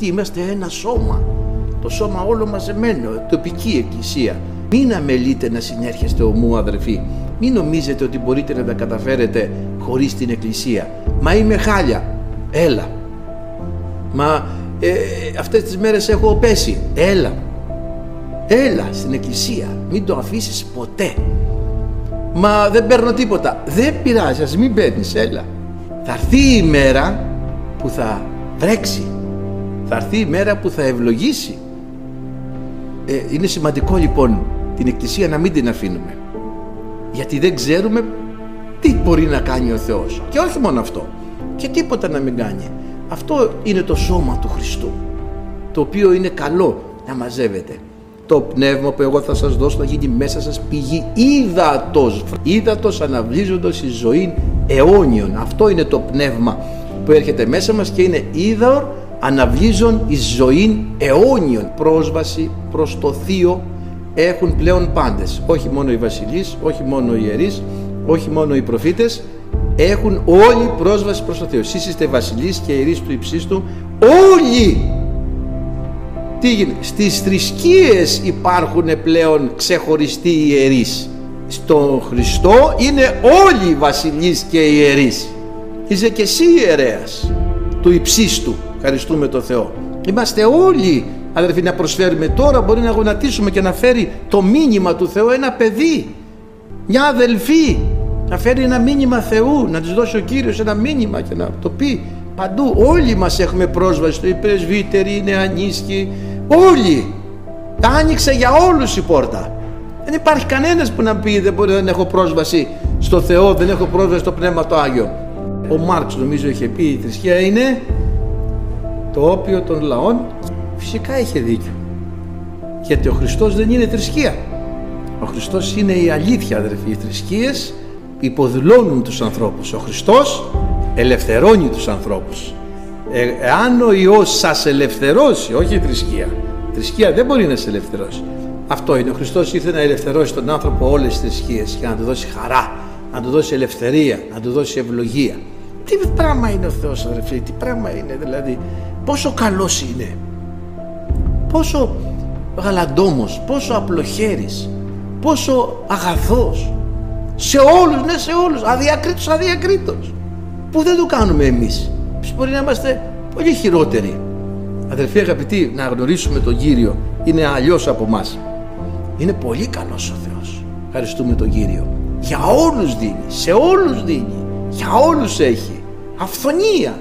Τι είμαστε ένα σώμα. Το σώμα όλο μαζεμένο, τοπική εκκλησία. Μην αμελείτε να συνέρχεστε ομού αδερφοί. Μην νομίζετε ότι μπορείτε να τα καταφέρετε χωρίς την εκκλησία. Μα είμαι χάλια. Έλα. Μα ε, αυτές τις μέρες έχω πέσει. Έλα. Έλα στην εκκλησία. Μην το αφήσεις ποτέ. Μα δεν παίρνω τίποτα. Δεν πειράζει, ας μην παίρνεις, έλα. Θα έρθει η μέρα που θα βρέξει. Θα έρθει η μέρα που θα ευλογήσει. Ε, είναι σημαντικό λοιπόν την εκκλησία να μην την αφήνουμε. Γιατί δεν ξέρουμε τι μπορεί να κάνει ο Θεός. Και όχι μόνο αυτό. Και τίποτα να μην κάνει. Αυτό είναι το σώμα του Χριστού. Το οποίο είναι καλό να μαζεύεται το πνεύμα που εγώ θα σας δώσω θα γίνει μέσα σας πηγή ύδατος ύδατος αναβλύζοντας η ζωή αιώνιον αυτό είναι το πνεύμα που έρχεται μέσα μας και είναι ύδαορ αναβλύζον η ζωή αιώνιον πρόσβαση προς το Θείο έχουν πλέον πάντες όχι μόνο οι βασιλείς, όχι μόνο οι ιερείς όχι μόνο οι προφήτες έχουν όλοι πρόσβαση προς το Θεό εσείς είστε βασιλείς και ιερείς του υψίστου όλοι τι γίνεται; Στις θρησκείες υπάρχουν πλέον ξεχωριστοί ιερείς. Στο Χριστό είναι όλοι οι βασιλείς και οι ιερείς. Είσαι και εσύ ιερέας του υψίστου. Ευχαριστούμε το Θεό. Είμαστε όλοι αδερφοί να προσφέρουμε τώρα μπορεί να γονατίσουμε και να φέρει το μήνυμα του Θεού ένα παιδί μια αδελφή να φέρει ένα μήνυμα Θεού να της δώσει ο Κύριος ένα μήνυμα και να το πει παντού όλοι μας έχουμε πρόσβαση οι πρεσβύτεροι, είναι ανίσχυοι Όλοι. Τα άνοιξε για όλους η πόρτα. Δεν υπάρχει κανένας που να πει δεν, μπορεί, δεν έχω πρόσβαση στο Θεό, δεν έχω πρόσβαση στο Πνεύμα το Άγιο. Ο Μάρξ νομίζω είχε πει η θρησκεία είναι το όπιο των λαών. Φυσικά είχε δίκιο. Γιατί ο Χριστός δεν είναι θρησκεία. Ο Χριστός είναι η αλήθεια αδερφοί. Οι θρησκείες υποδηλώνουν τους ανθρώπους. Ο Χριστός ελευθερώνει τους ανθρώπους. Ε, εάν ο Υιός σας ελευθερώσει, όχι η θρησκεία. Η θρησκεία δεν μπορεί να σε ελευθερώσει. Αυτό είναι. Ο Χριστός ήθελε να ελευθερώσει τον άνθρωπο όλες τις θρησκείες και να του δώσει χαρά, να του δώσει ελευθερία, να του δώσει ευλογία. Τι πράγμα είναι ο Θεός αδερφοί, τι πράγμα είναι δηλαδή. Πόσο καλός είναι. Πόσο γαλαντόμος, πόσο απλοχέρης, πόσο αγαθός. Σε όλους, ναι σε όλους, αδιακρίτως, αδιακρίτως. Που δεν το κάνουμε εμείς μπορεί να είμαστε πολύ χειρότεροι. Αδερφοί αγαπητοί, να γνωρίσουμε τον Κύριο είναι αλλιώς από εμά. Είναι πολύ καλός ο Θεός. Ευχαριστούμε τον Κύριο. Για όλους δίνει, σε όλους δίνει, για όλους έχει. Αυθονία.